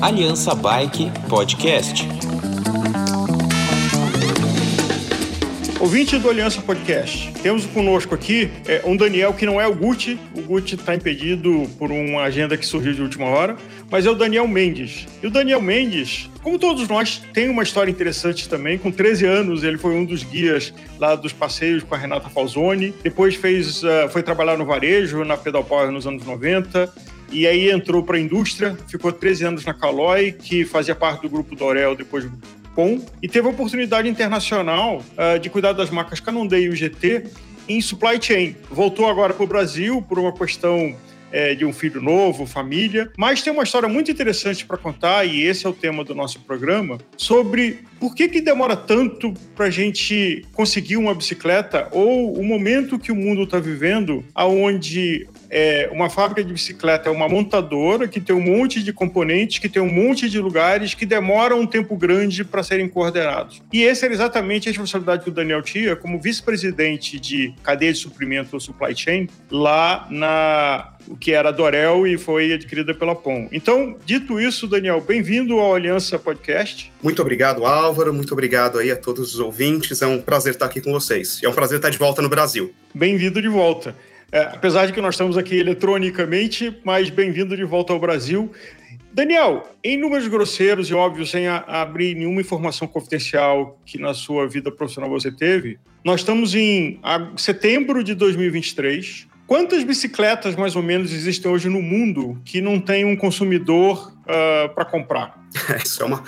Aliança Bike Podcast. Ouvinte do Aliança Podcast, temos conosco aqui é, um Daniel que não é o Gucci, o Gucci está impedido por uma agenda que surgiu de última hora, mas é o Daniel Mendes. E o Daniel Mendes, como todos nós, tem uma história interessante também. Com 13 anos, ele foi um dos guias lá dos passeios com a Renata Falzoni. Depois fez, uh, foi trabalhar no varejo, na Pedal Power nos anos 90. E aí entrou para a indústria, ficou 13 anos na Caloi, que fazia parte do grupo Dorel, depois do POM, e teve a oportunidade internacional uh, de cuidar das marcas Canondé e UGT em supply chain. Voltou agora para o Brasil por uma questão é, de um filho novo, família. Mas tem uma história muito interessante para contar, e esse é o tema do nosso programa, sobre por que, que demora tanto para a gente conseguir uma bicicleta ou o momento que o mundo está vivendo, aonde é, uma fábrica de bicicleta é uma montadora que tem um monte de componentes, que tem um monte de lugares que demoram um tempo grande para serem coordenados. E essa era exatamente a responsabilidade que o Daniel tinha como vice-presidente de cadeia de suprimento ou supply chain lá na o que era Dorel e foi adquirida pela POM. Então, dito isso, Daniel, bem-vindo ao Aliança Podcast. Muito obrigado, Álvaro. Muito obrigado aí a todos os ouvintes. É um prazer estar aqui com vocês. É um prazer estar de volta no Brasil. Bem-vindo de volta. É, apesar de que nós estamos aqui eletronicamente, mas bem-vindo de volta ao Brasil. Daniel, em números grosseiros e óbvios, sem a, abrir nenhuma informação confidencial que na sua vida profissional você teve, nós estamos em setembro de 2023. Quantas bicicletas, mais ou menos, existem hoje no mundo que não tem um consumidor uh, ah, para comprar? Isso é uma,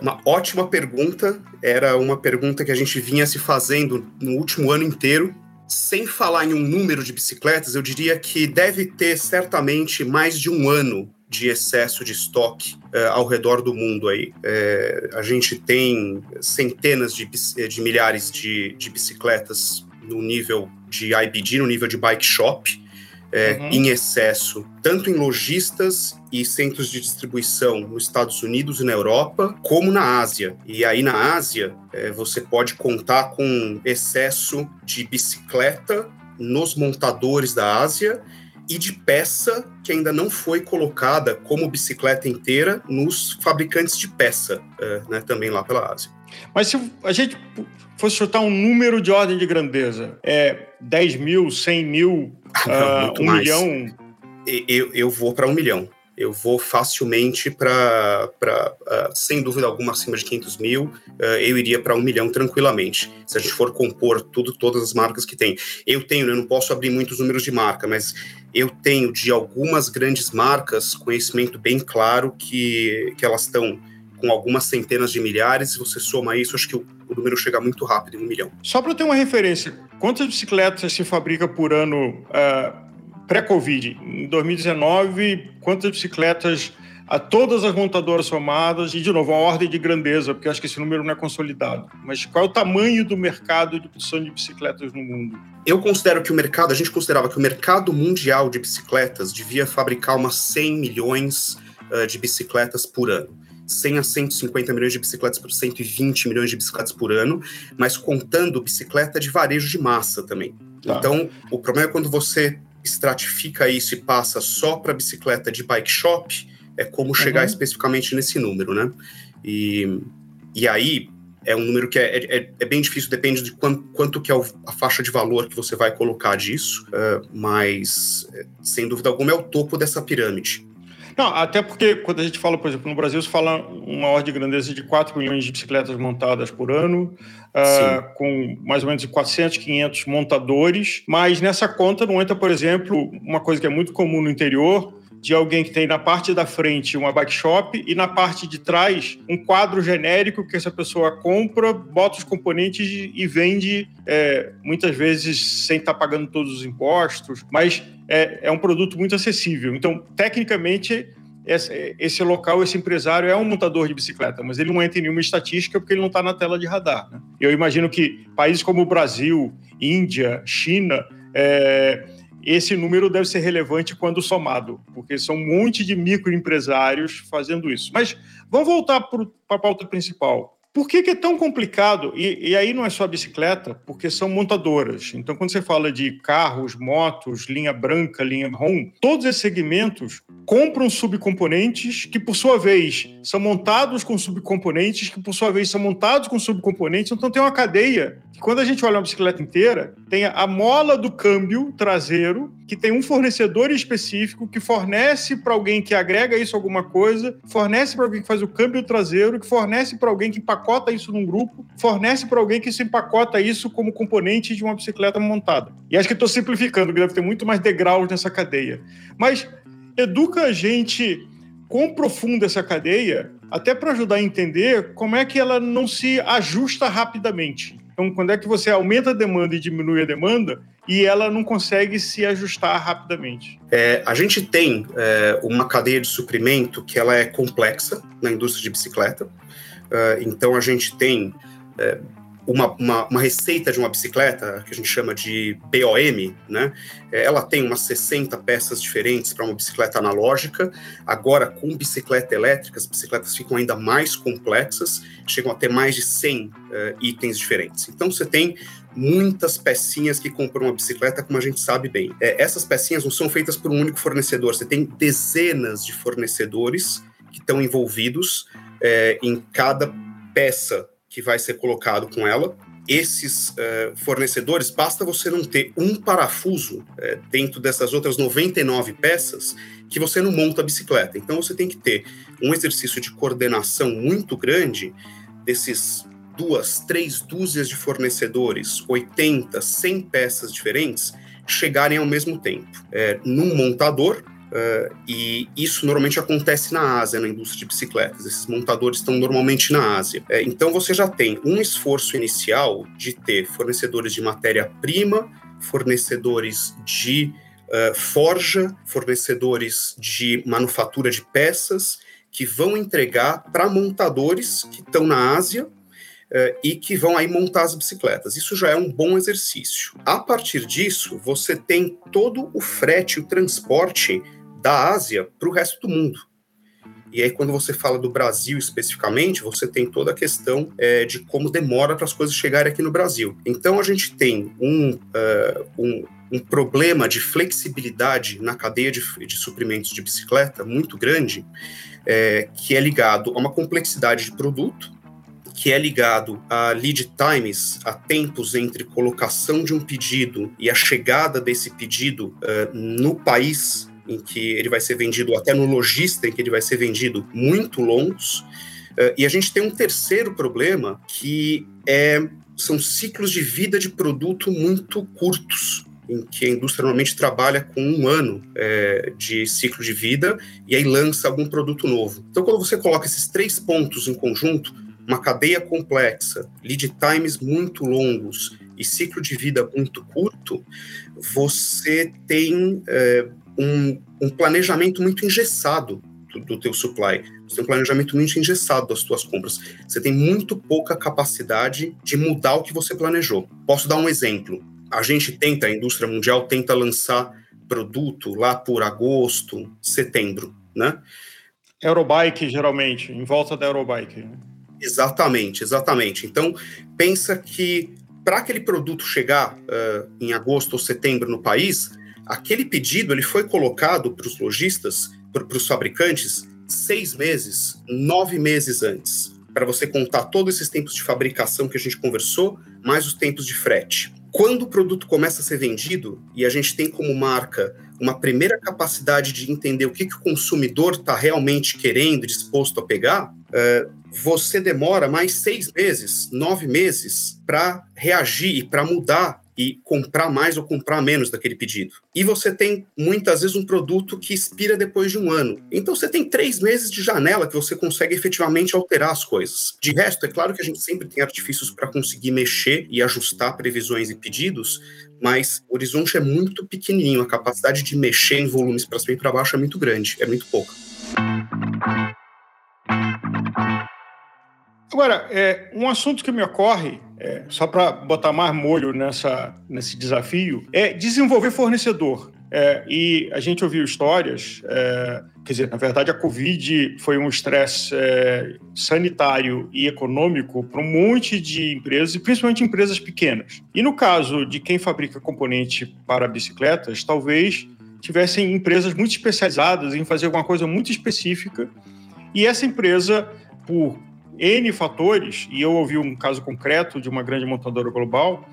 uma ótima pergunta. Era uma pergunta que a gente vinha se fazendo no último ano inteiro sem falar em um número de bicicletas, eu diria que deve ter certamente mais de um ano de excesso de estoque uh, ao redor do mundo aí. É, a gente tem centenas de, de milhares de, de bicicletas no nível de IBD, no nível de bike shop, é, uhum. em excesso, tanto em lojistas e centros de distribuição nos Estados Unidos e na Europa, como na Ásia. E aí na Ásia, é, você pode contar com excesso de bicicleta nos montadores da Ásia e de peça que ainda não foi colocada como bicicleta inteira nos fabricantes de peça, é, né, também lá pela Ásia. Mas se a gente fosse chutar um número de ordem de grandeza, é 10 mil, 100 mil, uh, um mais. milhão? Eu, eu vou para um milhão. Eu vou facilmente para, uh, sem dúvida alguma, acima de 500 mil, uh, eu iria para um milhão tranquilamente. Se a gente for compor tudo, todas as marcas que tem. Eu tenho, eu não posso abrir muitos números de marca, mas eu tenho de algumas grandes marcas conhecimento bem claro que, que elas estão com algumas centenas de milhares. Se você soma isso, acho que o, o número chega muito rápido, em um milhão. Só para ter uma referência, quantas bicicletas se fabrica por ano uh, pré-Covid? Em 2019, quantas bicicletas a todas as montadoras somadas, e de novo, a ordem de grandeza, porque acho que esse número não é consolidado. Mas qual é o tamanho do mercado de produção de bicicletas no mundo? Eu considero que o mercado, a gente considerava que o mercado mundial de bicicletas devia fabricar umas 100 milhões uh, de bicicletas por ano. 100 a 150 milhões de bicicletas por 120 milhões de bicicletas por ano, mas contando bicicleta de varejo de massa também. Tá. Então, o problema é quando você estratifica isso e passa só para bicicleta de bike shop, é como chegar uhum. especificamente nesse número, né? E, e aí é um número que é, é, é bem difícil, depende de quanto, quanto que é a faixa de valor que você vai colocar disso, uh, mas sem dúvida alguma é o topo dessa pirâmide. Não, até porque quando a gente fala, por exemplo, no Brasil, se fala uma ordem de grandeza de 4 milhões de bicicletas montadas por ano, uh, com mais ou menos 400, 500 montadores, mas nessa conta não entra, por exemplo, uma coisa que é muito comum no interior, de alguém que tem na parte da frente uma bike shop e na parte de trás um quadro genérico que essa pessoa compra, bota os componentes e vende, é, muitas vezes sem estar tá pagando todos os impostos, mas é, é um produto muito acessível. Então, tecnicamente, esse, local, esse empresário é um montador de bicicleta, mas ele não entra em nenhuma estatística porque ele não está na tela de radar. Né? Eu imagino que países como o Brasil, Índia, China, é, esse número deve ser relevante quando somado, porque são um monte de microempresários fazendo isso. Mas vamos voltar para a pauta principal. Por que, que é tão complicado? E, e, aí não é só bicicleta, porque são montadoras. Então, quando você fala de carros, motos, linha branca, linha ROM, todos esses segmentos compram subcomponentes que, por sua vez, são montados com subcomponentes que, por sua vez, são montados com subcomponentes. Então, tem uma cadeia quando a gente olha uma bicicleta inteira, tem a mola do câmbio traseiro, que tem um fornecedor específico que fornece para alguém que agrega isso alguma coisa, fornece para alguém que faz o câmbio traseiro, que fornece para alguém que empacota isso num grupo, fornece para alguém que se empacota isso como componente de uma bicicleta montada. E acho que estou simplificando, que deve ter muito mais degraus nessa cadeia. Mas educa a gente quão profunda essa cadeia, até para ajudar a entender como é que ela não se ajusta rapidamente. Então, quando é que você aumenta a demanda e diminui a demanda, e ela não consegue se ajustar rapidamente. É, a gente tem é, uma cadeia de suprimento que ela é complexa na indústria de bicicleta. Uh, então a gente tem é, uma, uma, uma, receita de uma bicicleta, que a gente chama de BOM, né? É, ela tem umas 60 peças diferentes para uma bicicleta analógica. Agora, com bicicleta elétrica, as bicicletas ficam ainda mais complexas, chegam a ter mais de 100 uh, é, itens diferentes. Então, você tem muitas pecinhas que compram uma bicicleta, como a gente sabe bem. É, essas pecinhas não são feitas por um único fornecedor, você tem dezenas de fornecedores que estão envolvidos é, em cada peça que vai ser colocado com ela. Esses uh, fornecedores, basta você não ter um parafuso uh, dentro dessas outras 99 peças que você não monta a bicicleta. Então você tem que ter um exercício de coordenação muito grande desses duas, três dúzias de fornecedores, 80, 100 peças diferentes, chegarem ao mesmo tempo. É, num montador, Uh, e isso normalmente acontece na Ásia, na indústria de bicicletas. Esses montadores estão normalmente na Ásia. É, então você já tem um esforço inicial de ter fornecedores de matéria-prima, fornecedores de uh, forja, fornecedores de manufatura de peças, que vão entregar para montadores que estão na Ásia Uh, e que vão aí montar as bicicletas. Isso já é um bom exercício. A partir disso, você tem todo o frete, o transporte da Ásia para o resto do mundo. E aí, quando você fala do Brasil especificamente, você tem toda a questão é, de como demora para as coisas chegarem aqui no Brasil. Então, a gente tem um, uh, um, um, problema de flexibilidade na cadeia de, de suprimentos de bicicleta muito grande, é, que é ligado a uma complexidade de produto, que é ligado a lead times, a tempos entre colocação de um pedido e a chegada desse pedido uh, no país em que ele vai ser vendido, até no lojista em que ele vai ser vendido, muito longos. Uh, e a gente tem um terceiro problema que é, são ciclos de vida de produto muito curtos, em que a indústria normalmente trabalha com um ano é, de ciclo de vida e aí lança algum produto novo. Então, quando você coloca esses três pontos em conjunto, uma cadeia complexa, lead times muito longos e ciclo de vida muito curto, você tem é, um, um planejamento muito engessado do, do teu supply. Você tem um planejamento muito engessado das tuas compras. Você tem muito pouca capacidade de mudar o que você planejou. Posso dar um exemplo. A gente tenta, a indústria mundial tenta lançar produto lá por agosto, setembro, né? Eurobike, geralmente, em volta da Eurobike. Né? Exatamente, exatamente. Então, pensa que para aquele produto chegar uh, em agosto ou setembro no país, aquele pedido ele foi colocado para os lojistas, para os fabricantes, seis meses, nove meses antes, para você contar todos esses tempos de fabricação que a gente conversou, mais os tempos de frete. Quando o produto começa a ser vendido e a gente tem como marca uma primeira capacidade de entender o que, que o consumidor está realmente querendo, disposto a pegar, uh, você demora mais seis meses, nove meses para reagir e para mudar e comprar mais ou comprar menos daquele pedido. E você tem muitas vezes um produto que expira depois de um ano. Então você tem três meses de janela que você consegue efetivamente alterar as coisas. De resto, é claro que a gente sempre tem artifícios para conseguir mexer e ajustar previsões e pedidos, mas o horizonte é muito pequenininho, a capacidade de mexer em volumes para cima e para baixo é muito grande, é muito pouca. Agora, é, um assunto que me ocorre, é, só para botar mais molho nessa, nesse desafio, é desenvolver fornecedor. É, e a gente ouviu histórias, é, quer dizer, na verdade a Covid foi um estresse é, sanitário e econômico para um monte de empresas, e principalmente empresas pequenas. E no caso de quem fabrica componente para bicicletas, talvez tivessem empresas muito especializadas em fazer alguma coisa muito específica, e essa empresa, por N fatores, e eu ouvi um caso concreto de uma grande montadora global,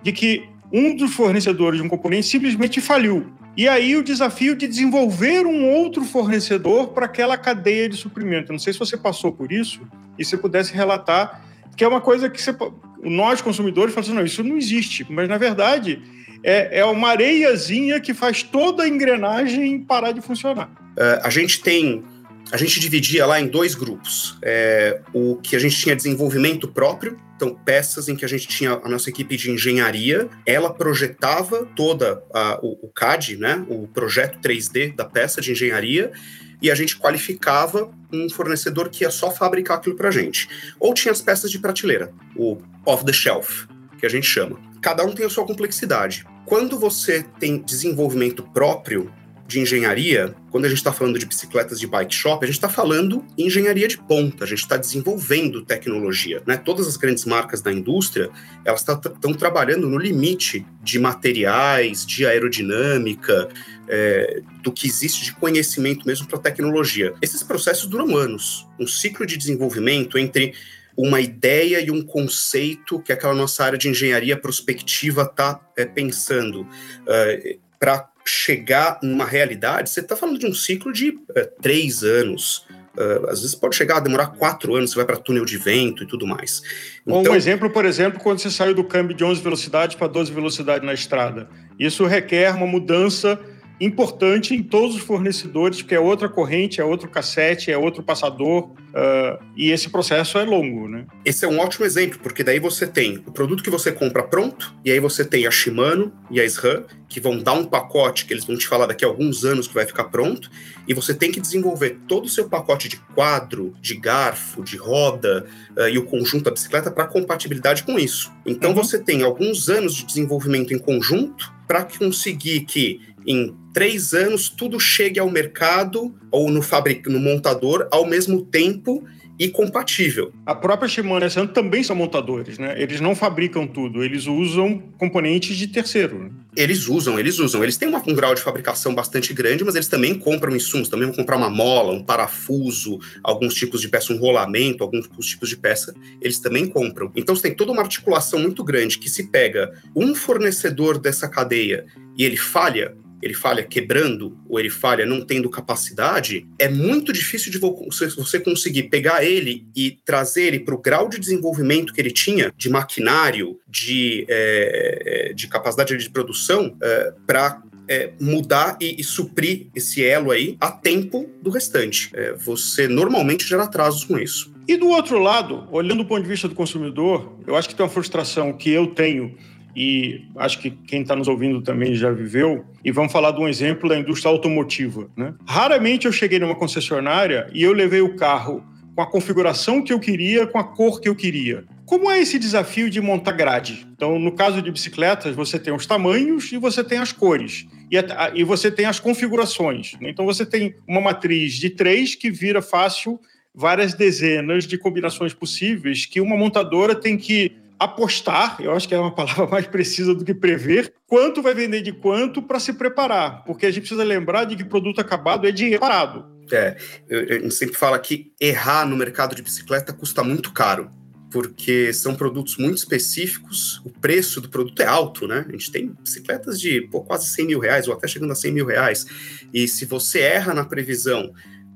de que um dos fornecedores de um componente simplesmente faliu. E aí o desafio de desenvolver um outro fornecedor para aquela cadeia de suprimento. Não sei se você passou por isso e se pudesse relatar, que é uma coisa que você, nós consumidores falamos assim, não, isso não existe, mas na verdade é, é uma areiazinha que faz toda a engrenagem parar de funcionar. Uh, a gente tem a gente dividia lá em dois grupos. É, o que a gente tinha desenvolvimento próprio, então peças em que a gente tinha a nossa equipe de engenharia, ela projetava toda a, o, o CAD, né, o projeto 3D da peça de engenharia, e a gente qualificava um fornecedor que ia só fabricar aquilo para a gente. Ou tinha as peças de prateleira, o off the shelf, que a gente chama. Cada um tem a sua complexidade. Quando você tem desenvolvimento próprio, de engenharia, quando a gente está falando de bicicletas de bike shop, a gente está falando em engenharia de ponta, a gente está desenvolvendo tecnologia. Né? Todas as grandes marcas da indústria, elas estão tá, trabalhando no limite de materiais, de aerodinâmica, é, do que existe de conhecimento mesmo para tecnologia. Esses processos duram anos. Um ciclo de desenvolvimento entre uma ideia e um conceito que aquela nossa área de engenharia prospectiva está é, pensando. Uh, para chegar numa realidade, você está falando de um ciclo de é, três anos. Uh, às vezes pode chegar a demorar quatro anos, você vai para túnel de vento e tudo mais. Então, um exemplo, por exemplo, quando você saiu do câmbio de 11 velocidades para 12 velocidades na estrada. Isso requer uma mudança importante em todos os fornecedores, porque é outra corrente, é outro cassete, é outro passador, uh, e esse processo é longo, né? Esse é um ótimo exemplo, porque daí você tem o produto que você compra pronto, e aí você tem a Shimano e a SRAM, que vão dar um pacote que eles vão te falar daqui a alguns anos que vai ficar pronto, e você tem que desenvolver todo o seu pacote de quadro, de garfo, de roda uh, e o conjunto da bicicleta para compatibilidade com isso. Então uhum. você tem alguns anos de desenvolvimento em conjunto para conseguir que em três anos tudo chegue ao mercado ou no fabric, no montador ao mesmo tempo e compatível. A própria Shimano e a também são montadores, né? Eles não fabricam tudo, eles usam componentes de terceiro. Né? Eles usam, eles usam. Eles têm uma, um grau de fabricação bastante grande, mas eles também compram insumos, também vão comprar uma mola, um parafuso, alguns tipos de peça, um rolamento, alguns tipos de peça, eles também compram. Então você tem toda uma articulação muito grande que se pega um fornecedor dessa cadeia e ele falha, ele falha quebrando ou ele falha não tendo capacidade, é muito difícil de você conseguir pegar ele e trazer ele para o grau de desenvolvimento que ele tinha, de maquinário, de, é, de capacidade de produção, é, para é, mudar e, e, suprir esse elo aí a tempo do restante. É, você normalmente gera atrasos com isso. E do outro lado, olhando do ponto de vista do consumidor, eu acho que tem uma frustração que eu tenho e acho que quem está nos ouvindo também já viveu. E vamos falar de um exemplo da indústria automotiva. Né? Raramente eu cheguei numa concessionária e eu levei o carro com a configuração que eu queria, com a cor que eu queria. Como é esse desafio de montar grade? Então, no caso de bicicletas, você tem os tamanhos e você tem as cores. E, a, e você tem as configurações. Né? Então, você tem uma matriz de três que vira fácil várias dezenas de combinações possíveis que uma montadora tem que apostar, eu acho que é uma palavra mais precisa do que prever, quanto vai vender de quanto para se preparar, porque a gente precisa lembrar de que produto acabado é dinheiro parado. É, a gente sempre fala que errar no mercado de bicicleta custa muito caro, porque são produtos muito específicos, o preço do produto é alto, né? A gente tem bicicletas de pô, quase 100 mil reais, ou até chegando a 100 mil reais, e se você erra na previsão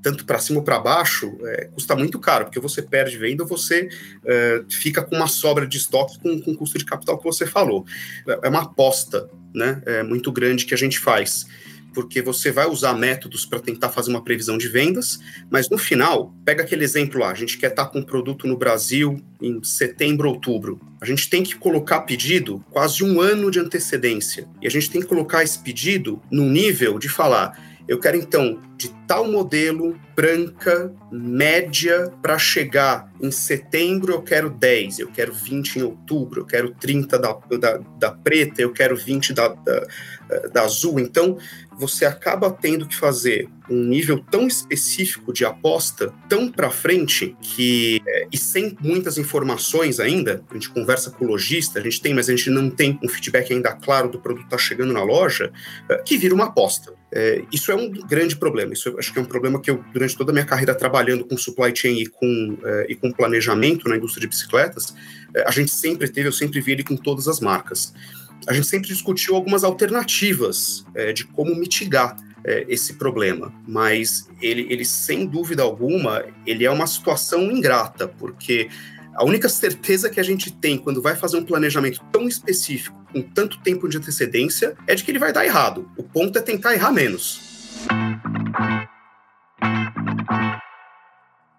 tanto para cima ou para baixo, é, custa muito caro, porque você perde venda ou você é, fica com uma sobra de estoque com, com o custo de capital que você falou. É uma aposta né, é, muito grande que a gente faz, porque você vai usar métodos para tentar fazer uma previsão de vendas, mas no final, pega aquele exemplo lá, a gente quer estar tá com um produto no Brasil em setembro, outubro. A gente tem que colocar pedido quase um ano de antecedência, e a gente tem que colocar esse pedido no nível de falar Eu quero então de tal modelo, branca, média, para chegar em setembro eu quero 10, eu quero 20 em outubro, eu quero 30 da, da, da preta, eu quero 20 da, da, da azul. Então, você acaba tendo que fazer um nível tão específico de aposta, tão para frente, que é, e sem muitas informações ainda, a gente conversa com o lojista, a gente tem, mas a gente não tem um feedback ainda claro do produto tá chegando na loja, é, que vira uma aposta. É, isso é um grande problema. Isso acho que é um problema que eu, durante toda a minha carreira trabalhando com supply chain e com, é, e com planejamento na indústria de bicicletas, é, a gente sempre teve, eu sempre vi ele com todas as marcas a gente sempre discutiu algumas alternativas é, de como mitigar é, esse problema, mas ele, ele, sem dúvida alguma, ele é uma situação ingrata, porque a única certeza que a gente tem quando vai fazer um planejamento tão específico, com tanto tempo de antecedência, é de que ele vai dar errado. O ponto é tentar errar menos.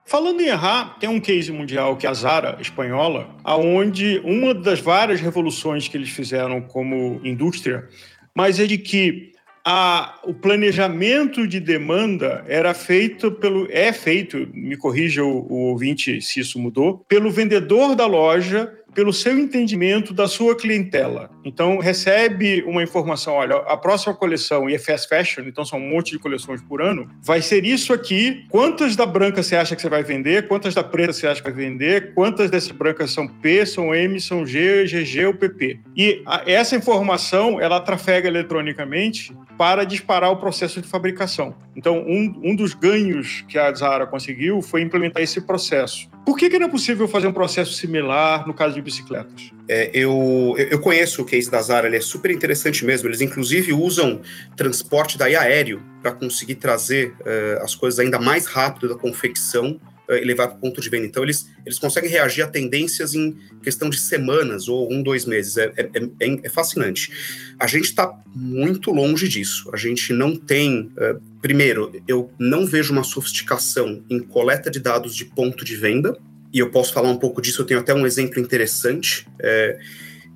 Falando em errar, tem um case mundial que é a Zara espanhola, aonde uma das várias revoluções que eles fizeram como indústria, mas é de que a, o planejamento de demanda era feito pelo é feito, me corrija o, o ouvinte se isso mudou, pelo vendedor da loja pelo seu entendimento da sua clientela. Então, recebe uma informação: olha, a próxima coleção, e é fast fashion, então são um monte de coleções por ano, vai ser isso aqui. Quantas da branca você acha que você vai vender? Quantas da preta você acha que vai vender? Quantas dessas brancas são P, são M, são G, GG ou PP? E a, essa informação, ela trafega eletronicamente para disparar o processo de fabricação. Então, um, um dos ganhos que a Zara conseguiu foi implementar esse processo. Por que, que não é possível fazer um processo similar no caso de bicicletas? É, eu, eu conheço o case da Zara, ele é super interessante mesmo. Eles, inclusive, usam transporte daí aéreo para conseguir trazer uh, as coisas ainda mais rápido da confecção uh, e levar para o ponto de venda. Então, eles, eles conseguem reagir a tendências em questão de semanas ou um, dois meses. É, é, é, é fascinante. A gente está muito longe disso. A gente não tem. Uh, primeiro, eu não vejo uma sofisticação em coleta de dados de ponto de venda e eu posso falar um pouco disso, eu tenho até um exemplo interessante. É,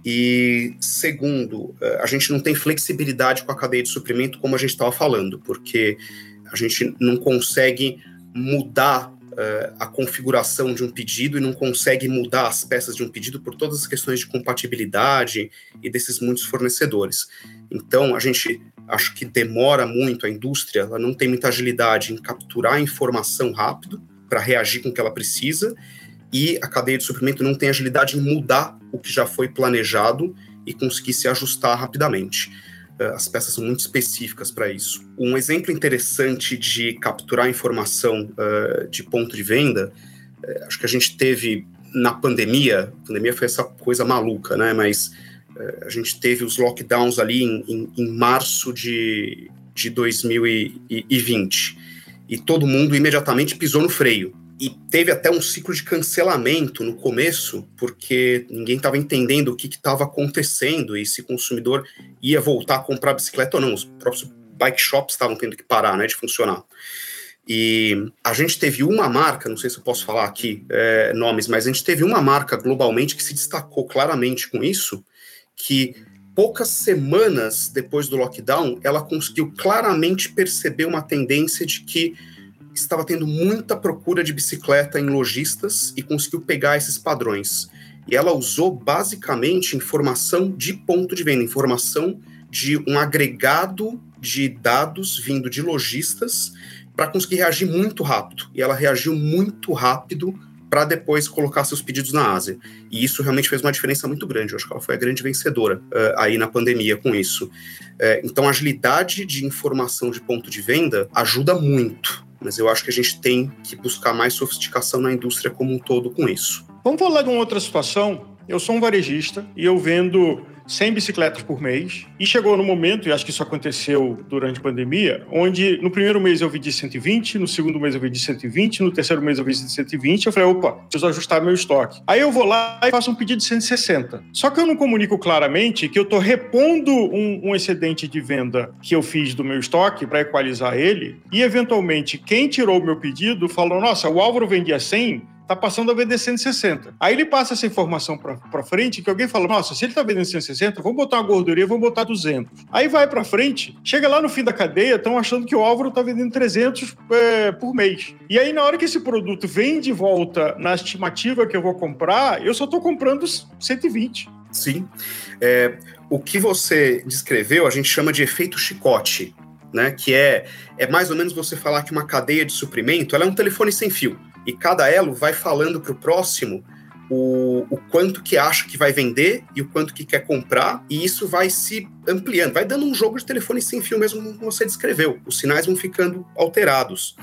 e segundo, é, a gente não tem flexibilidade com a cadeia de suprimento como a gente estava falando, porque a gente não consegue mudar é, a configuração de um pedido e não consegue mudar as peças de um pedido por todas as questões de compatibilidade e desses muitos fornecedores. Então, a gente acho que demora muito, a indústria ela não tem muita agilidade em capturar a informação rápido para reagir com o que ela precisa e a cadeia de suprimento não tem agilidade em mudar o que já foi planejado e conseguir se ajustar rapidamente. Eh, as peças são muito específicas para isso. Um exemplo interessante de capturar informação uh, de ponto de venda, uh, acho que a gente teve na pandemia, a pandemia foi essa coisa maluca, né? Mas a gente teve os lockdowns ali em, em, em março de, de 2020 e todo mundo imediatamente pisou no freio e teve até um ciclo de cancelamento no começo, porque ninguém estava entendendo o que estava acontecendo e se o consumidor ia voltar a comprar bicicleta ou não. Os próprios bike shops estavam tendo que parar né, de funcionar. E a gente teve uma marca, não sei se eu posso falar aqui é, nomes, mas a gente teve uma marca globalmente que se destacou claramente com isso, que poucas semanas depois do lockdown, ela conseguiu claramente perceber uma tendência de que estava tendo muita procura de bicicleta em lojistas e conseguiu pegar esses padrões. E ela usou basicamente informação de ponto de venda, informação de um agregado de dados vindo de lojistas para conseguir reagir muito rápido. E ela reagiu muito rápido para depois colocar seus pedidos na Ásia. E isso realmente fez uma diferença muito grande. Eu acho que ela foi a grande vencedora uh, aí na pandemia com isso. Uh, então, a agilidade de informação de ponto de venda ajuda muito mas eu acho que a gente tem que buscar mais sofisticação na indústria como um todo com isso. Vamos falar de uma outra situação. Eu sou um varejista e eu vendo 100 bicicletas por mês. E chegou no momento, e acho que isso aconteceu durante a pandemia, onde no primeiro mês eu vendi 120, no segundo mês eu vendi 120, no terceiro mês eu vendi 120. Eu falei, opa, preciso ajustar meu estoque. Aí eu vou lá e faço um pedido de 160. Só que eu não comunico claramente que eu estou repondo um, um excedente de venda que eu fiz do meu estoque para equalizar ele. E eventualmente, quem tirou o meu pedido falou: nossa, o Álvaro vendia 100, está passando a vender 160. Aí ele passa essa informação para frente, que alguém fala, nossa, se ele está vendendo 160, vamos botar uma gordurinha, vamos botar 200. Aí vai para frente, chega lá no fim da cadeia, estão achando que o Álvaro está vendendo 300 é, por mês. E aí, na hora que esse produto vem de volta na estimativa que eu vou comprar, eu só estou comprando 120. Sim. É, o que você descreveu, a gente chama de efeito chicote né? Que é, é mais ou menos você falar que uma cadeia de suprimento ela é um telefone sem fio. E cada elo vai falando para o próximo o, quanto que acha que vai vender e o quanto que quer comprar, e isso vai se ampliando, vai dando um jogo de telefone sem fio mesmo como você descreveu. Os sinais vão ficando alterados.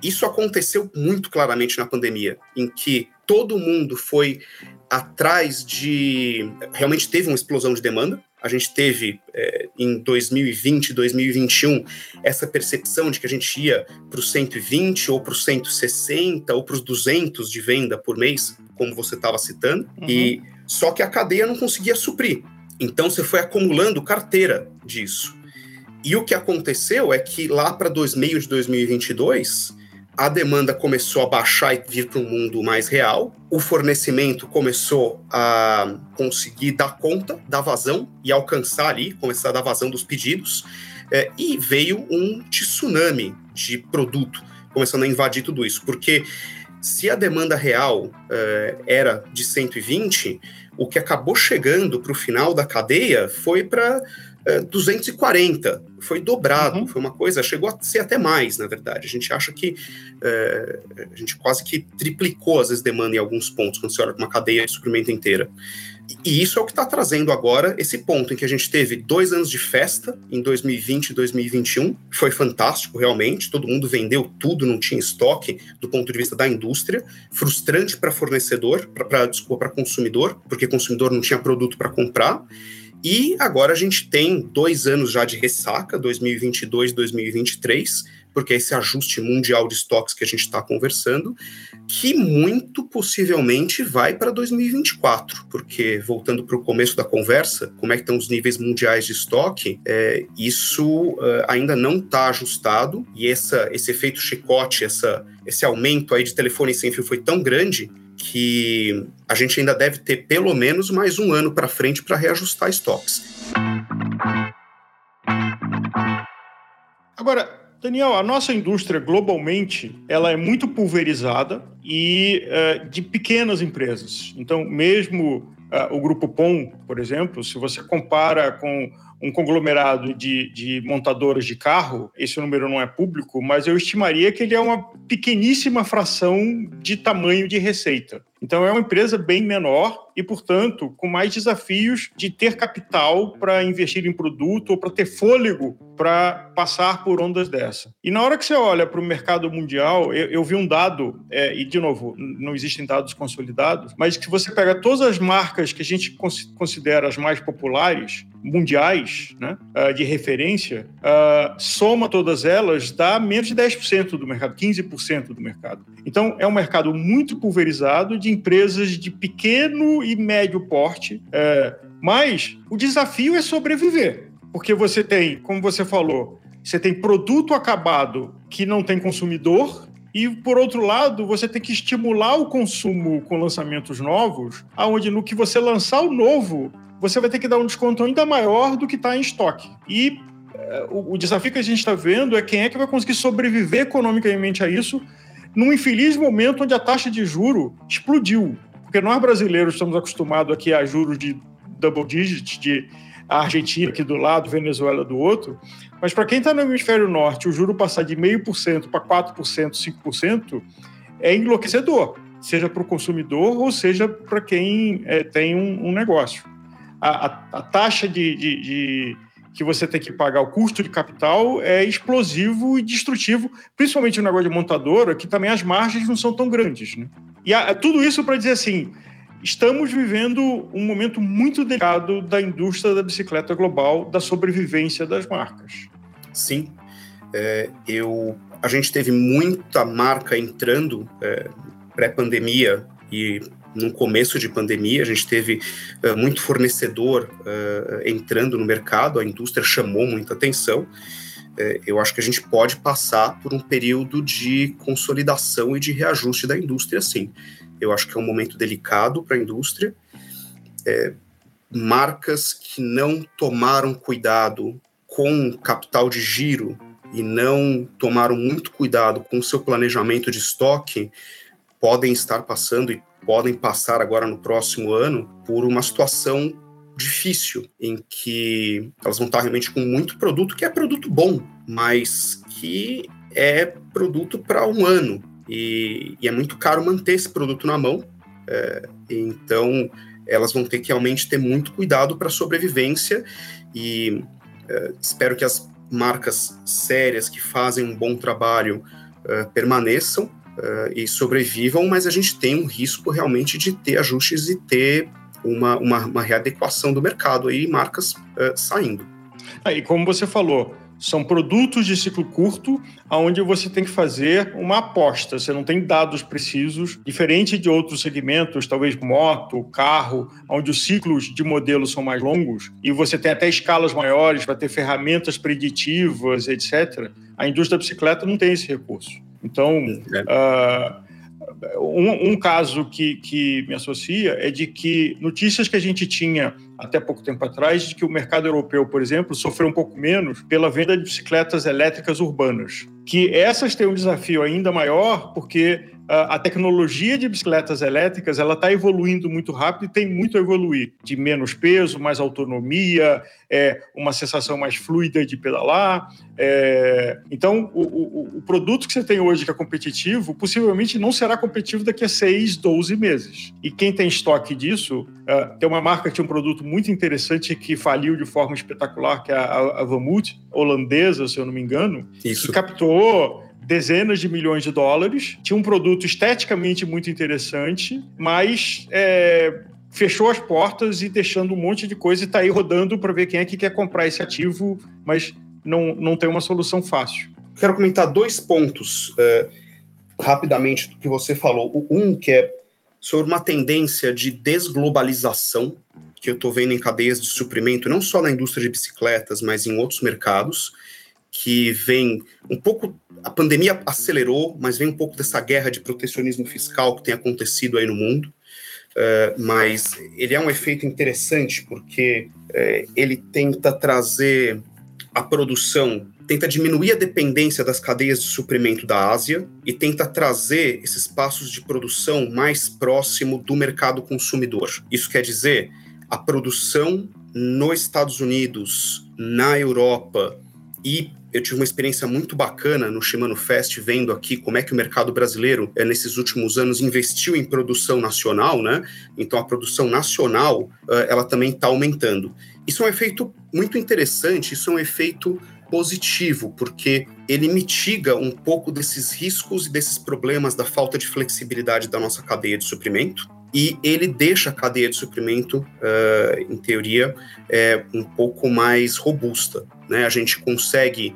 Isso aconteceu muito claramente na pandemia, em que todo mundo foi atrás de. Realmente teve uma explosão de demanda, a gente teve é, em 2020, 2021, essa percepção de que a gente ia para os 120 ou para os 160 ou para os 200 de venda por mês, como você estava citando, uhum. e só que a cadeia não conseguia suprir. Então você foi acumulando carteira disso. E o que aconteceu é que lá para meio de 2022, a demanda começou a baixar e vir para um mundo mais real, o fornecimento começou a conseguir dar conta da vazão e alcançar ali, começar a dar vazão dos pedidos, é, e veio um tsunami de produto começando a invadir tudo isso, porque se a demanda real é, era de 120, o que acabou chegando para o final da cadeia foi para 240, é, foi dobrado, uhum. foi uma coisa, chegou a ser até mais, na verdade. A gente acha que é, a gente quase que triplicou às vezes demanda em alguns pontos, quando você olha para uma cadeia de suprimento inteira. E isso é o que está trazendo agora esse ponto em que a gente teve dois anos de festa em 2020 e 2021. Foi fantástico, realmente. Todo mundo vendeu tudo, não tinha estoque do ponto de vista da indústria. Frustrante para fornecedor, para desculpa, para consumidor, porque consumidor não tinha produto para comprar. E agora a gente tem dois anos já de ressaca, 2022 2023, porque é esse ajuste mundial de estoques que a gente está conversando, que muito possivelmente vai para 2024, porque voltando para o começo da conversa, como é que estão os níveis mundiais de estoque, é, isso uh, ainda não está ajustado e essa, esse efeito chicote, essa, esse aumento aí de telefone sem fio foi tão grande que a gente ainda deve ter pelo menos mais um ano para frente para reajustar estoques. Agora, Daniel, a nossa indústria globalmente ela é muito pulverizada e uh, de pequenas empresas. Então, mesmo uh, o grupo POM, por exemplo, se você compara com um conglomerado de, de montadoras de carro, esse número não é público, mas eu estimaria que ele é uma pequeníssima fração de tamanho de receita. Então, é uma empresa bem menor e, portanto, com mais desafios de ter capital para investir em produto ou para ter fôlego para passar por ondas dessa. E na hora que você olha para o mercado mundial, eu, eu vi um dado, é, e de novo, não existem dados consolidados, mas que você pega todas as marcas que a gente considera as mais populares, mundiais, né, ah, de referência, uh, soma todas elas, dá menos de 10% do mercado, 15% do mercado. Então, é um mercado muito pulverizado de empresas de pequeno e médio porte, é, mas o desafio é sobreviver, porque você tem, como você falou, você tem produto acabado que não tem consumidor, e, por outro lado, você tem que estimular o consumo com lançamentos novos, aonde no que você lançar o novo, você vai ter que dar um desconto ainda maior do que está em estoque. E é, o, o desafio que a gente está vendo é quem é que vai conseguir sobreviver economicamente a isso num infeliz momento onde a taxa de juro explodiu. Porque nós brasileiros estamos acostumados aqui a juros de double digit, de Argentina aqui do lado, Venezuela do outro. Mas para quem está no hemisfério norte, o juro passar de 0,5% para 4%, 5%, é enlouquecedor, seja para o consumidor ou seja para quem é, tem um, um negócio. A, a, a taxa de, de, de que você tem que pagar o custo de capital é explosivo e destrutivo, principalmente no negócio de montadora, que também as margens não são tão grandes. Né? E a, tudo isso para dizer assim, estamos vivendo um momento muito delicado da indústria da bicicleta global, da sobrevivência das marcas. Sim, é, eu, a gente teve muita marca entrando é, pré-pandemia e no começo de pandemia, a gente teve uh, muito fornecedor uh, entrando no mercado, a indústria chamou muita atenção. Uh, eu acho que a gente pode passar por um período de consolidação e de reajuste da indústria, sim. Eu acho que é um momento delicado para a indústria. Marcas que não tomaram cuidado com capital de giro e não tomaram muito cuidado com o seu planejamento de estoque podem estar passando e podem passar agora no próximo ano por uma situação difícil em que elas vão estar realmente com muito produto que é produto bom, mas que é produto para um ano e, e, é muito caro manter esse produto na mão. É, então elas vão ter que realmente ter muito cuidado para a sobrevivência e é, espero que as marcas sérias que fazem um bom trabalho é, permaneçam é, e sobrevivam, mas a gente tem um risco realmente de ter ajustes e ter uma, uma, uma readequação do mercado aí, marcas é, saindo. Aí, ah, como você falou, são produtos de ciclo curto, onde você tem que fazer uma aposta. Você não tem dados precisos, diferente de outros segmentos, talvez moto, carro, onde os ciclos de modelo são mais longos e você tem até escalas maiores para ter ferramentas preditivas, etc. A indústria da bicicleta não tem esse recurso. Então, uh, um, um, caso que, que me associa é de que notícias que a gente tinha até pouco tempo atrás, de que o mercado europeu, por exemplo, sofreu um pouco menos pela venda de bicicletas elétricas urbanas. Que essas têm um desafio ainda maior, porque a tecnologia de bicicletas elétricas ela está evoluindo muito rápido e tem muito a evoluir, de menos peso, mais autonomia, é, uma sensação mais fluida de pedalar. É, então, o, o, o, produto que você tem hoje que é competitivo, possivelmente não será competitivo daqui a 6, 12 meses. E quem tem estoque disso, é, tem uma marca que tinha um produto muito interessante que faliu de forma espetacular, que é a, a Vamut, holandesa, se eu não me engano, Isso. que captou dezenas de milhões de dólares, tinha um produto esteticamente muito interessante, mas é, fechou as portas e deixando um monte de coisa e está aí rodando para ver quem é que quer comprar esse ativo, mas não, não tem uma solução fácil. Quero comentar dois pontos é, rapidamente do que você falou. Um que é sobre uma tendência de desglobalização que eu estou vendo em cadeias de suprimento, não só na indústria de bicicletas, mas em outros mercados que vem um pouco. A pandemia acelerou, mas vem um pouco dessa guerra de protecionismo fiscal que tem acontecido aí no mundo. Uh, mas ele é um efeito interessante porque uh, ele tenta trazer a produção, tenta diminuir a dependência das cadeias de suprimento da Ásia e tenta trazer esses passos de produção mais próximo do mercado consumidor. Isso quer dizer a produção nos Estados Unidos, na Europa e eu tive uma experiência muito bacana no Shimano Fest, vendo aqui como é que o mercado brasileiro, é, nesses últimos anos, investiu em produção nacional, né? Então, a produção nacional, uh, ela também está aumentando. Isso é um efeito muito interessante, isso é um efeito positivo, porque ele mitiga um pouco desses riscos e desses problemas da falta de flexibilidade da nossa cadeia de suprimento e ele deixa a cadeia de suprimento, uh, em teoria, é, um pouco mais robusta. Né? A gente consegue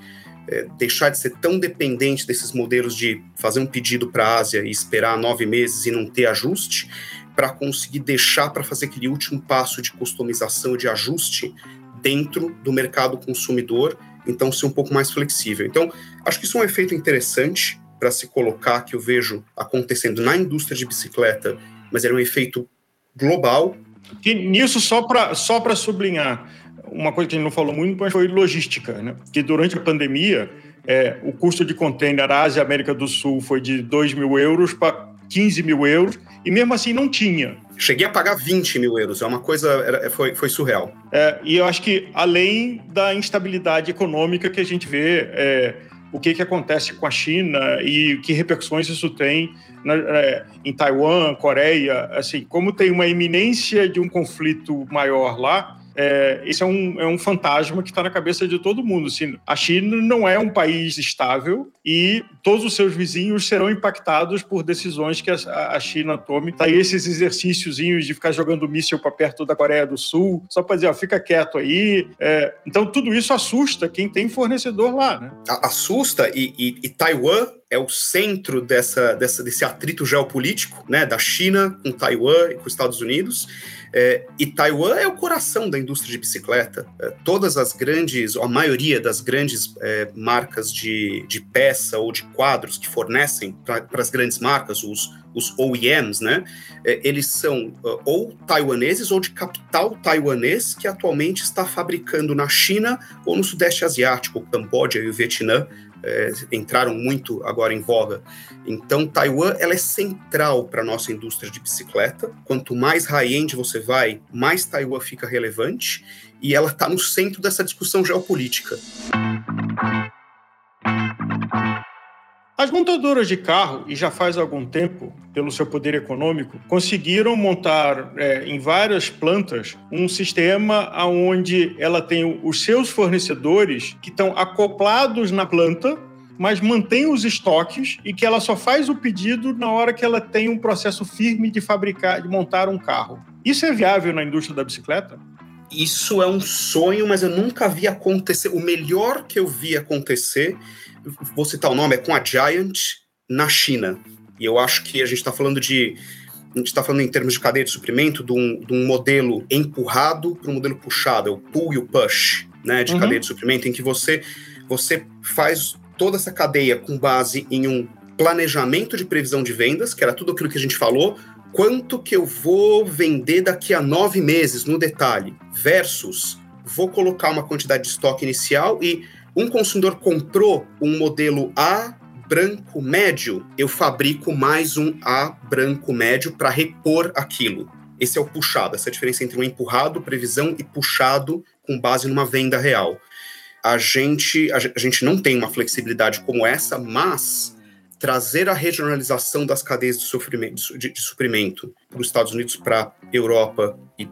é, deixar de ser tão dependente desses modelos de fazer um pedido para a Ásia e esperar nove meses e não ter ajuste, para conseguir deixar para fazer aquele último passo de customização, de ajuste dentro do mercado consumidor, então ser um pouco mais flexível. Então, acho que isso é um efeito interessante para se colocar que eu vejo acontecendo na indústria de bicicleta mas era um efeito global. E nisso, só para só sublinhar, uma coisa que a gente não falou muito, mas foi logística, né? Que durante a pandemia, é, o custo de container Ásia e América do Sul foi de 2 mil euros para 15 mil euros, e mesmo assim não tinha. Cheguei a pagar 20 mil euros, é uma coisa, era, foi, foi surreal. É, e eu acho que, além da instabilidade econômica que a gente vê, é, o que, que acontece com a China e que repercussões isso tem na, é, em Taiwan, Coreia, assim, como tem uma iminência de um conflito maior lá, é, esse é um, é um fantasma que está na cabeça de todo mundo. Assim, a China não é um país estável e todos os seus vizinhos serão impactados por decisões que a, a China tome. Tá aí esses exercíciozinhos de ficar jogando míssil para perto da Coreia do Sul, só para dizer, ó, fica quieto aí. É, então, tudo isso assusta quem tem fornecedor lá. Né? Assusta e, e, e Taiwan é o centro dessa, dessa, desse atrito geopolítico, né, da China com Taiwan e com os Estados Unidos. É, e Taiwan é o coração da indústria de bicicleta. É, todas as grandes, a maioria das grandes é, marcas de, de peça ou de quadros que fornecem para as grandes marcas, os, os OEMs, né? É, eles são uh, ou taiwaneses ou de capital taiwanês que atualmente está fabricando na China ou no Sudeste Asiático, Camboja e o Vietnã é, entraram muito agora em voga. Então, Taiwan ela é central para a nossa indústria de bicicleta. Quanto mais high-end você vai, mais Taiwan fica relevante e ela está no centro dessa discussão geopolítica. As montadoras de carro, e já faz algum tempo, pelo seu poder econômico, conseguiram montar é, em várias plantas um sistema onde ela tem os seus fornecedores que estão acoplados na planta, mas mantém os estoques e que ela só faz o pedido na hora que ela tem um processo firme de fabricar, de montar um carro. Isso é viável na indústria da bicicleta? Isso é um sonho, mas eu nunca vi acontecer. O melhor que eu vi acontecer vou citar o nome, é com a Giant na China. E eu acho que a gente está falando de. A gente está falando em termos de cadeia de suprimento, de um, de um modelo empurrado para um modelo puxado, é o pull e o push, né, de uhum. cadeia de suprimento, em que você, você faz toda essa cadeia com base em um planejamento de previsão de vendas, que era tudo aquilo que a gente falou, quanto que eu vou vender daqui a nove meses no detalhe, versus vou colocar uma quantidade de estoque inicial e um consumidor comprou um modelo A branco médio, eu fabrico mais um A branco médio para repor aquilo. Esse é o puxado, essa é a diferença entre um empurrado, previsão e puxado com base numa venda real. A gente, a, gente não tem uma flexibilidade como essa, mas trazer a regionalização das cadeias de, de, de suprimento para os Estados Unidos, para a Europa e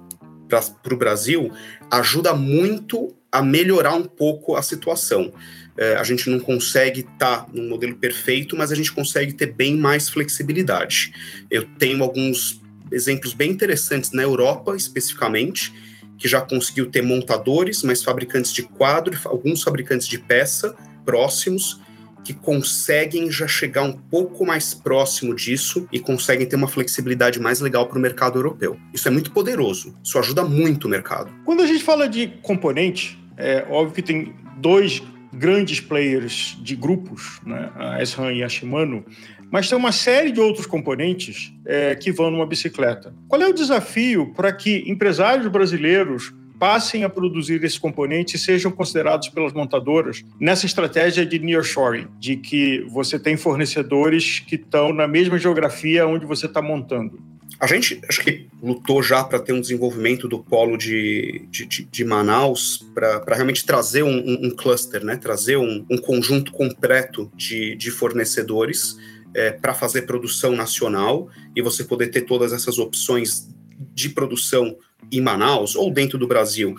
para o Brasil ajuda muito a melhorar um pouco a situação. É, a gente não consegue estar tá num modelo perfeito, mas a gente consegue ter bem mais flexibilidade. Eu tenho alguns exemplos bem interessantes na Europa, especificamente, que já conseguiu ter montadores, mas fabricantes de quadro, alguns fabricantes de peça próximos, que conseguem já chegar um pouco mais próximo disso e conseguem ter uma flexibilidade mais legal para o mercado europeu. Isso é muito poderoso, isso ajuda muito o mercado. Quando a gente fala de componente, é óbvio que tem dois grandes players de grupos, né, a SRAM e a Shimano, mas tem uma série de outros componentes é, que vão numa bicicleta. Qual é o desafio para que empresários brasileiros passem a produzir esses componentes e sejam considerados pelas montadoras nessa estratégia de nearshoring, de que você tem fornecedores que estão na mesma geografia onde você está montando. A gente acho que lutou já para ter um desenvolvimento do polo de, de, de Manaus para realmente trazer um, um, um, cluster, né? trazer um, um conjunto completo de, de fornecedores é, para fazer produção nacional e você poder ter todas essas opções de produção em Manaus ou dentro do Brasil.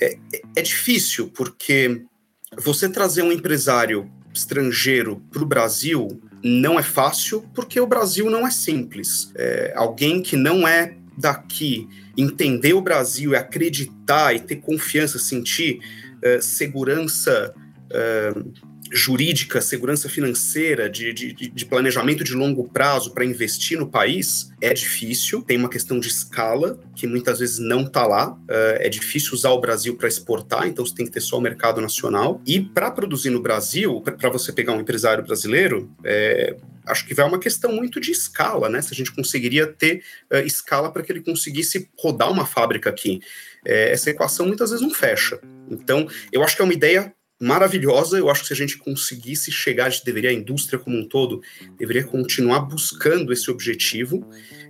É, é difícil porque você trazer um empresário estrangeiro para o Brasil não é fácil, porque o Brasil não é simples. É, alguém que não é daqui entender o Brasil e acreditar e ter confiança, sentir é, segurança é, jurídica, segurança financeira, de, de, de planejamento de longo prazo para investir no país é difícil. Tem uma questão de escala que muitas vezes não está lá. É, é difícil usar o Brasil para exportar, então você tem que ter só o mercado nacional. E para produzir no Brasil, para você pegar um empresário brasileiro, é, acho que vai uma questão muito de escala, né? Se a gente conseguiria ter uh, escala para que ele conseguisse rodar uma fábrica aqui. É, essa equação muitas vezes não fecha. Então, eu acho que é uma ideia maravilhosa. Eu acho que se a gente conseguisse chegar, a gente deveria, a indústria como um todo, deveria continuar buscando esse objetivo,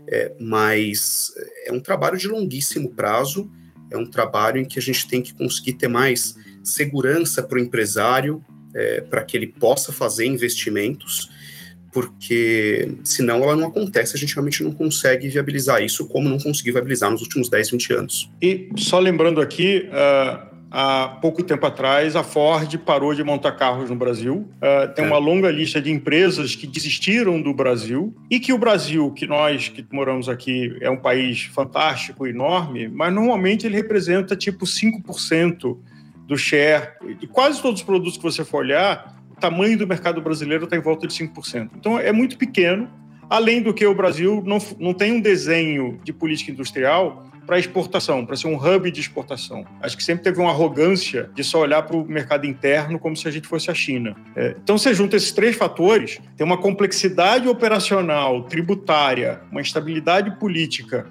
é, mas é um trabalho de longuíssimo prazo, é um trabalho em que a gente tem que conseguir ter mais segurança para o empresário, é, para que ele possa fazer investimentos, porque senão ela não acontece, a gente realmente não consegue viabilizar isso como não conseguiu viabilizar nos últimos 10, 20 anos. E só lembrando aqui, uh há pouco tempo atrás, a Ford parou de montar carros no Brasil. Uh, tem é. uma longa lista de empresas que desistiram do Brasil e que o Brasil, que nós que moramos aqui, é um país fantástico, enorme, mas normalmente ele representa tipo 5% do share. E quase todos os produtos que você for olhar, o tamanho do mercado brasileiro está em volta de 5%. Então é muito pequeno. Além do que o Brasil não, não tem um desenho de política industrial para exportação, para ser um hub de exportação. Acho que sempre teve uma arrogância de só olhar para o mercado interno como se a gente fosse a China. É, então, você junta esses três fatores, tem uma complexidade operacional, tributária, uma instabilidade política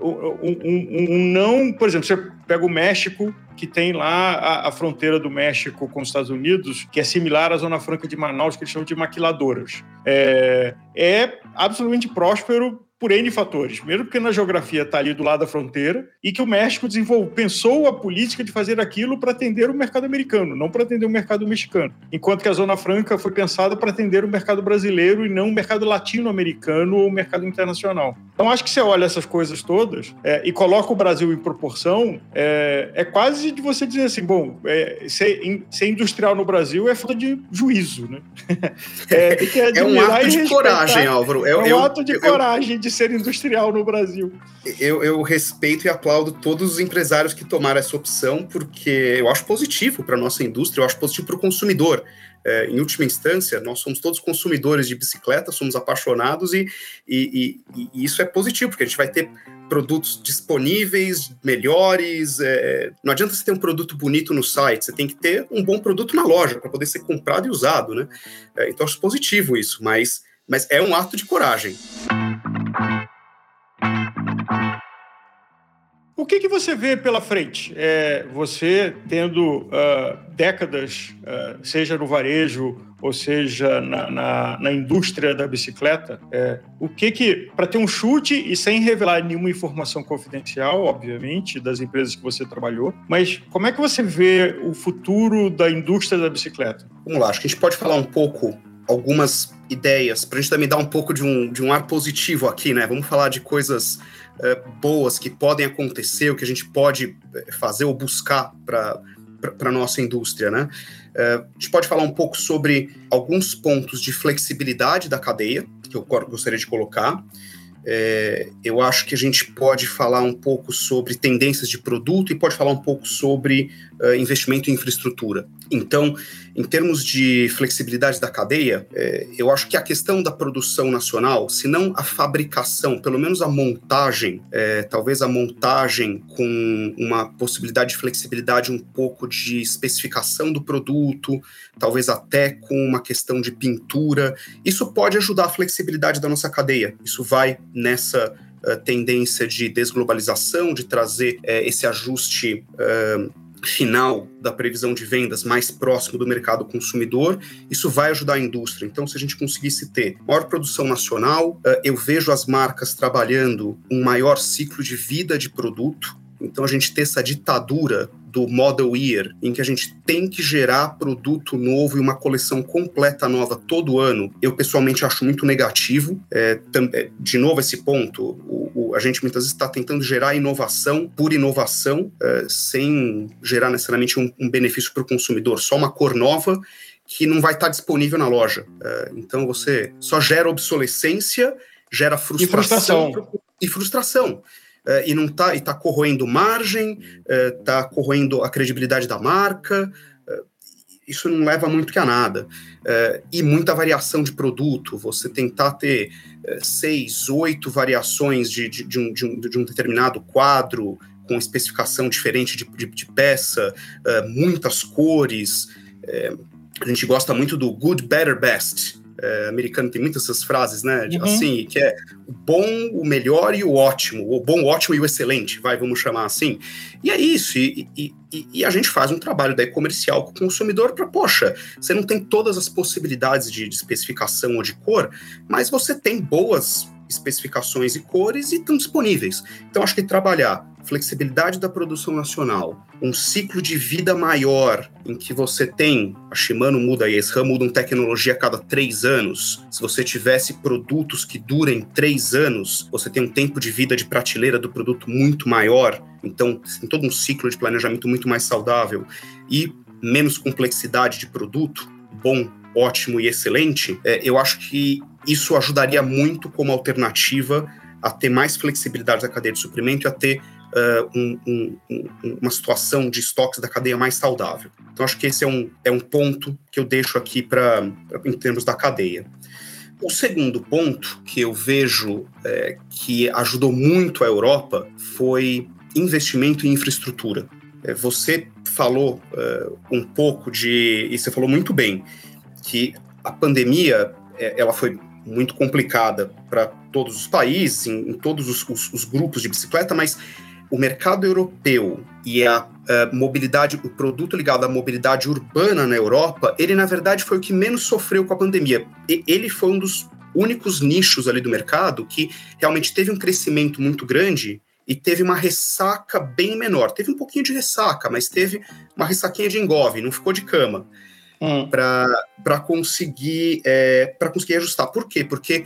um, um, um, não, por exemplo, você pega o México, que tem lá a, a, fronteira do México com os Estados Unidos, que é similar à Zona Franca de Manaus, que eles chamam de maquiladoras. É, é absolutamente próspero por N fatores. Primeiro, porque na geografia está ali do lado da fronteira e que o México pensou a política de fazer aquilo para atender o mercado americano, não para atender o mercado mexicano. Enquanto que a Zona Franca foi pensada para atender o mercado brasileiro e não o mercado latino-americano ou o mercado internacional. Então, acho que você olha essas coisas todas é, e coloca o Brasil em proporção, é, é quase de você dizer assim: bom, é, ser, ser, industrial no Brasil é falta de juízo, né? é, é um ato de coragem, Álvaro. É, é um eu, ato de eu, coragem de ser industrial no Brasil. Eu, eu, respeito e aplaudo todos os empresários que tomaram essa opção, porque eu acho positivo para a nossa indústria, eu acho positivo para o consumidor. É, em última instância, nós somos todos consumidores de bicicleta, somos apaixonados e, e, e, e isso é positivo, porque a gente vai ter produtos disponíveis, melhores. É, não adianta você ter um produto bonito no site, você tem que ter um bom produto na loja para poder ser comprado e usado, né? É, então, acho positivo isso, mas, mas é um ato de coragem. O que, que você vê pela frente? É, você tendo uh, décadas, uh, seja no varejo ou seja na, na, na indústria da bicicleta, é, o que que, para ter um chute e sem revelar nenhuma informação confidencial, obviamente, das empresas que você trabalhou, mas como é que você vê o futuro da indústria da bicicleta? Vamos lá, acho que a gente pode falar um pouco algumas ideias, para a gente também dar um pouco de um, de um ar positivo aqui, né? Vamos falar de coisas uh, boas que podem acontecer, o que a gente pode eh, fazer ou buscar para a nossa indústria, né? Uh, a gente pode falar um pouco sobre alguns pontos de flexibilidade da cadeia, que eu gostaria de colocar. É, eu acho que a gente pode falar um pouco sobre tendências de produto e pode falar um pouco sobre uh, investimento em infraestrutura. Então, em termos de flexibilidade da cadeia, é, eu acho que a questão da produção nacional, se não a fabricação, pelo menos a montagem, é, talvez a montagem com uma possibilidade de flexibilidade um pouco de especificação do produto, talvez até com uma questão de pintura, isso pode ajudar a flexibilidade da nossa cadeia. Isso vai nessa uh, tendência de desglobalização, de trazer uh, esse ajuste. Uh, final da previsão de vendas mais próximo do mercado consumidor, isso vai ajudar a indústria. Então, se a gente conseguisse ter maior produção nacional, eh, eu vejo as marcas trabalhando um maior ciclo de vida de produto. Então, a gente ter essa ditadura do Model Year, em que a gente tem que gerar produto novo e uma coleção completa nova todo ano, eu pessoalmente acho muito negativo. É, de novo, esse ponto, o, a gente muitas vezes está tentando gerar inovação por inovação, é, sem gerar necessariamente um, um benefício para o consumidor, só uma cor nova que não vai estar tá disponível na loja. É, então você só gera obsolescência, gera frustração. E frustração. E frustração uh, e não tá, e tá corroendo margem, uh, tá corroendo a credibilidade da marca, isso não leva muito que a nada. e muita variação de produto, você tentar ter seis, oito variações de, de, de, um, de, um, de um determinado quadro, com especificação diferente de, de, de peça, uh, muitas cores. Uh, a gente gosta muito do good, better, best é, americano tem muitas essas frases, né? Uhum. Assim, que é o bom, o melhor e o ótimo, o bom, o ótimo e o excelente, vai, vamos chamar assim. E é isso, e, e, e a gente faz um trabalho daí comercial com o consumidor para, poxa, você não tem todas as possibilidades de, de especificação ou de cor, mas você tem boas especificações e cores e estão disponíveis. Então, acho que trabalhar flexibilidade da produção nacional, um ciclo de vida maior, em que você tem, a Shimano muda e a SRAM mudam tecnologia a cada três anos. Se você tivesse produtos que durem três anos, você tem um tempo de vida de prateleira do produto muito maior, então tem todo um ciclo de planejamento muito mais saudável e menos complexidade de produto, bom, ótimo e excelente, é, eu acho que isso ajudaria muito como alternativa a ter mais flexibilidade da cadeia de suprimento e a ter uh, um, um, uma situação de estoques da cadeia mais saudável. Então, acho que esse é um, é um ponto que eu deixo aqui para em termos da cadeia. O segundo ponto que eu vejo é, que ajudou muito a Europa foi investimento em infraestrutura. É, você falou um pouco de, e você falou muito bem, que a pandemia ela foi muito complicada para todos os países, em, em todos os, os, os, grupos de bicicleta, mas o mercado europeu e a, a mobilidade, o produto ligado à mobilidade urbana na Europa, ele na verdade foi o que menos sofreu com a pandemia. E, ele foi um dos únicos nichos ali do mercado que realmente teve um crescimento muito grande e teve uma ressaca bem menor. Teve um pouquinho de ressaca, mas teve uma ressaquinha de engove, não ficou de cama. Hum. Para conseguir, é, conseguir ajustar. Por quê? Porque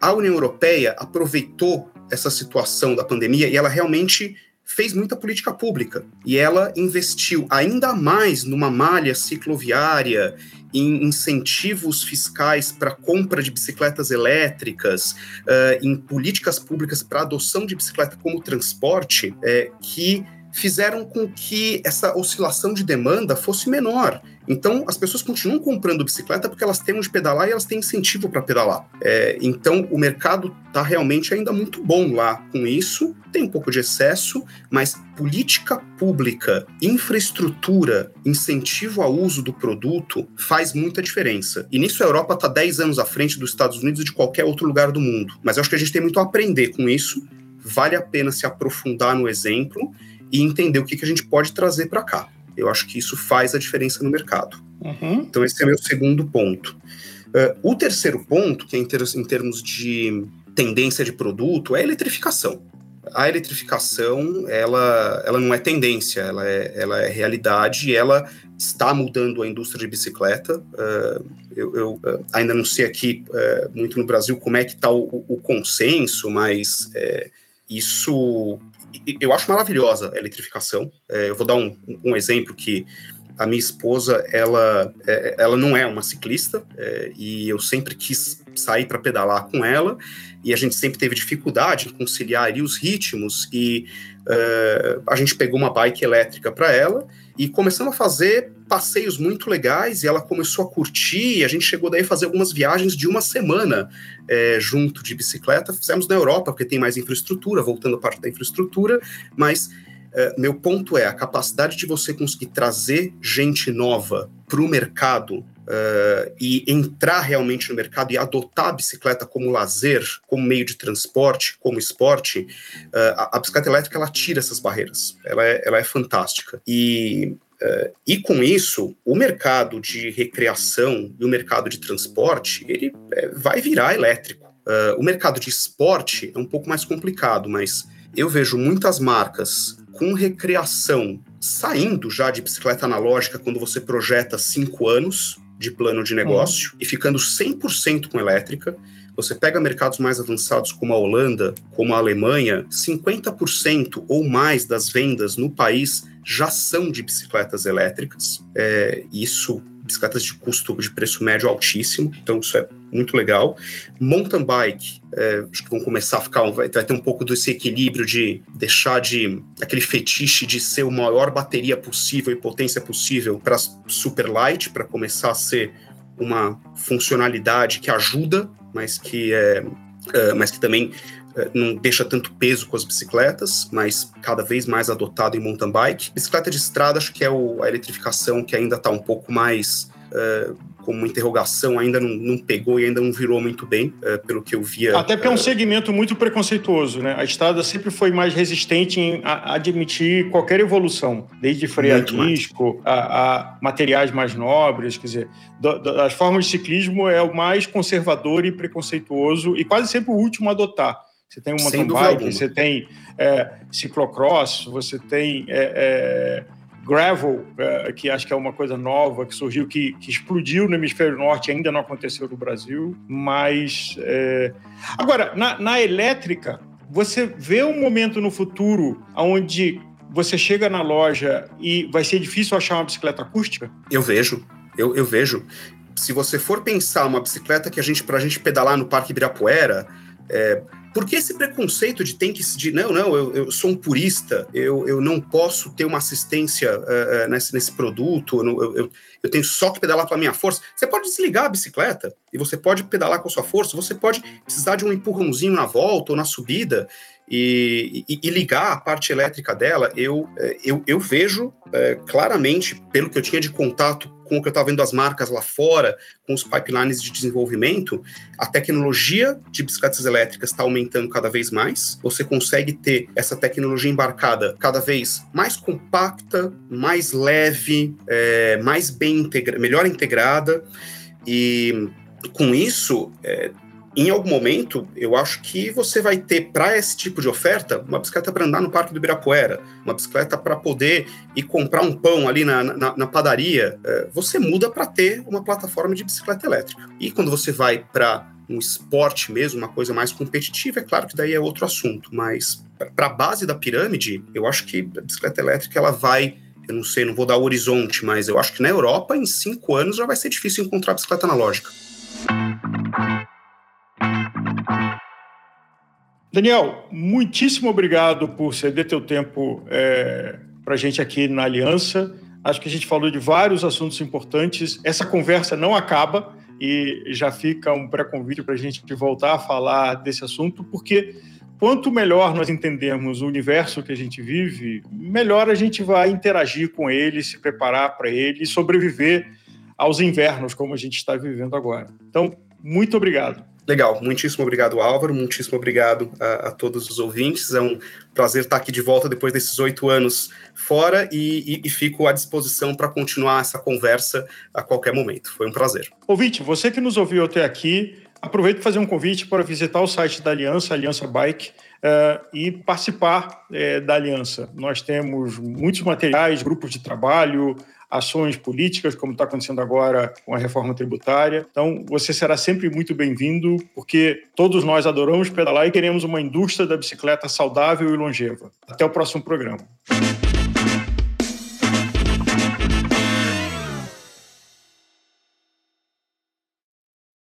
a União Europeia aproveitou essa situação da pandemia e ela realmente fez muita política pública e ela investiu ainda mais numa malha cicloviária, em incentivos fiscais para compra de bicicletas elétricas, uh, em políticas públicas para adoção de bicicleta como transporte, é, que fizeram com que essa oscilação de demanda fosse menor. Então, as pessoas continuam comprando bicicleta porque elas têm onde pedalar e elas têm incentivo para pedalar. É, então, o mercado está realmente ainda muito bom lá com isso. Tem um pouco de excesso, mas política pública, infraestrutura, incentivo ao uso do produto faz muita diferença. E nisso a Europa está 10 anos à frente dos Estados Unidos e de qualquer outro lugar do mundo. Mas acho que a gente tem muito a aprender com isso. Vale a pena se aprofundar no exemplo e entender o que, que a gente pode trazer para cá. Eu acho que isso faz a diferença no mercado. Uhum. Então, esse é meu segundo ponto. Uh, o terceiro ponto, que é em, ter em termos de tendência de produto, é a eletrificação. A eletrificação, ela, ela não é tendência, ela é, ela é realidade e ela está mudando a indústria de bicicleta. Uh, eu, eu uh, ainda não sei aqui muito no Brasil como é que está o, o, consenso, mas isso eu acho maravilhosa a eletrificação. É, eu vou dar um, um, exemplo que a minha esposa, ela, é, ela não é uma ciclista é, e eu sempre quis sair para pedalar com ela e a gente sempre teve dificuldade em conciliar ali os ritmos e uh, a gente pegou uma bike elétrica para ela e começamos a fazer passeios muito legais e ela começou a curtir. A gente chegou daí a fazer algumas viagens de uma semana é, junto de bicicleta. Fizemos na Europa, porque tem mais infraestrutura, voltando a parte da infraestrutura, mas é, meu ponto é a capacidade de você conseguir trazer gente nova para o mercado Uh, e entrar realmente no mercado e adotar a bicicleta como lazer, como meio de transporte, como esporte, uh, a, a, bicicleta elétrica ela tira essas barreiras. Ela é, ela é fantástica. E Uh, e com isso, o mercado de recreação e o mercado de transporte, ele é, vai virar elétrico. Uh, o mercado de esporte é um pouco mais complicado, mas eu vejo muitas marcas com recreação saindo já de bicicleta analógica quando você projeta cinco anos de plano de negócio uhum. e ficando 100% com elétrica. Você pega mercados mais avançados como a Holanda, como a Alemanha, 50% ou mais das vendas no país já são de bicicletas elétricas. É, isso, bicicletas de custo de preço médio altíssimo, então isso é muito legal. Mountain bike, é, acho que vão começar a ficar, vai, vai ter um pouco desse equilíbrio de deixar de aquele fetiche de ser a maior bateria possível e potência possível para super light, para começar a ser uma funcionalidade que ajuda, mas que é, é mas que também é, não deixa tanto peso com as bicicletas, mas cada vez mais adotado em mountain bike. Bicicleta de estrada, acho que é o, a eletrificação que ainda está um pouco mais uh, como interrogação, ainda não, não, pegou e ainda não virou muito bem, uh, pelo que eu via. Até porque é um segmento muito preconceituoso, né? A estrada sempre foi mais resistente em a, admitir qualquer evolução, desde freio a disco a, a, materiais mais nobres, quer dizer, do, do, as formas de ciclismo é o mais conservador e preconceituoso e quase sempre o último a adotar. Você tem um mountain bike, você tem é, ciclocross, você tem é, é, gravel, é, que acho que é uma coisa nova que surgiu, que, que, explodiu no hemisfério norte, ainda não aconteceu no Brasil. Mas é, agora na, na elétrica, você vê um momento no futuro onde você chega na loja e vai ser difícil achar uma bicicleta acústica? Eu vejo, eu, eu vejo. Se você for pensar uma bicicleta que a gente, para a gente pedalar no Parque Ibirapuera, é, porque esse preconceito de tem que de não, não, eu, eu sou um purista, eu, eu não posso ter uma assistência uh, nesse, nesse produto, eu, eu, eu tenho só que pedalar com a minha força. Você pode desligar a bicicleta e você pode pedalar com a sua força, você pode precisar de um empurrãozinho na volta ou na subida e, e, e ligar a parte elétrica dela. Eu, é, eu, eu vejo é, claramente, pelo que eu tinha de contato com o que eu estava vendo as marcas lá fora, com os pipelines de desenvolvimento, a tecnologia de bicicletas elétricas está aumentando cada vez mais. Você consegue ter essa tecnologia embarcada cada vez mais compacta, mais leve, é, mais bem integra melhor integrada. E com isso, é, em algum momento, eu acho que você vai ter para esse tipo de oferta uma bicicleta para andar no Parque do Ibirapuera, uma bicicleta para poder ir comprar um pão ali na, na, na padaria. É, você muda para ter uma plataforma de bicicleta elétrica. E quando você vai para um esporte mesmo, uma coisa mais competitiva, é claro que daí é outro assunto, mas para a base da pirâmide, eu acho que a bicicleta elétrica ela vai eu não sei, não vou dar o horizonte, mas eu acho que na Europa, em cinco anos, já vai ser difícil encontrar bicicleta analógica. Daniel, muitíssimo obrigado por ceder teu tempo é, para a gente aqui na Aliança. Acho que a gente falou de vários assuntos importantes. Essa conversa não acaba e já fica um pré-convite para a gente voltar a falar desse assunto, porque quanto melhor nós entendemos o universo que a gente vive, melhor a gente vai interagir com ele, se preparar para ele e sobreviver aos invernos como a gente está vivendo agora. Então, muito obrigado. Legal, muitíssimo obrigado, Álvaro, muitíssimo obrigado a, a, todos os ouvintes. É um prazer estar aqui de volta depois desses oito anos fora e, e, e fico à disposição para continuar essa conversa a qualquer momento. Foi um prazer. Ouvinte, você que nos ouviu até aqui, aproveito para fazer um convite para visitar o site da Aliança, Aliança Bike, uh, e participar uh, da Aliança. Nós temos muitos materiais, grupos de trabalho, ações políticas, como está acontecendo agora com a reforma tributária. Então, você será sempre muito bem-vindo, porque todos nós adoramos pedalar e queremos uma indústria da bicicleta saudável e longeva. Até o próximo programa.